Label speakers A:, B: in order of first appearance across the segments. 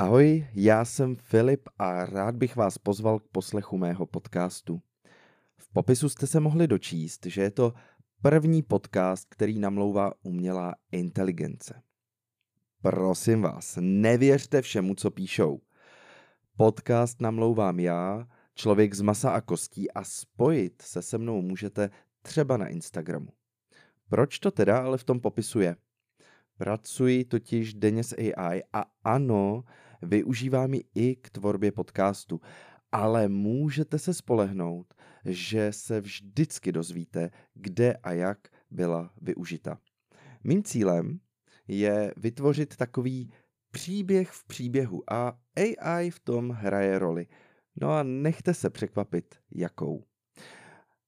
A: Ahoj, já jsem Filip a rád bych vás pozval k poslechu mého podcastu. V popisu jste se mohli dočíst, že je to první podcast, který namlouvá umělá inteligence. Prosím vás, nevěřte všemu, co píšou. Podcast namlouvám já, člověk z masa a kostí a spojit se se mnou můžete třeba na Instagramu. Proč to teda ale v tom popisu je? Pracuji totiž denně s AI a ano, využívám ji i k tvorbě podcastu, ale můžete se spolehnout, že se vždycky dozvíte, kde a jak byla využita. Mým cílem je vytvořit takový příběh v příběhu a AI v tom hraje roli. No a nechte se překvapit, jakou.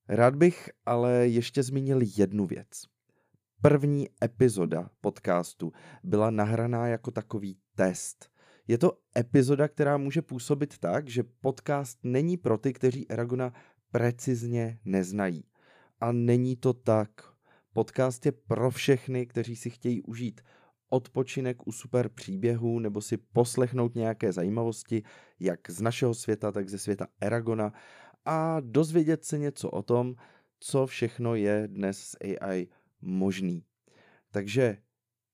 A: Rád bych ale ještě zmínil jednu věc. První epizoda podcastu byla nahraná jako takový test. Je to epizoda, která může působit tak, že podcast není pro ty, kteří Eragona precizně neznají. A není to tak. Podcast je pro všechny, kteří si chtějí užít odpočinek u super příběhů nebo si poslechnout nějaké zajímavosti, jak z našeho světa, tak ze světa Eragona a dozvědět se něco o tom, co všechno je dnes s AI možný. Takže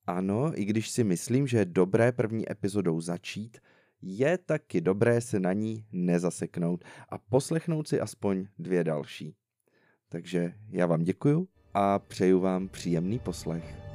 A: ano, i když si myslím, že je dobré první epizodou začít, je taky dobré se na ní nezaseknout a poslechnout si aspoň dvě další. Takže já vám děkuju a přeju vám příjemný poslech.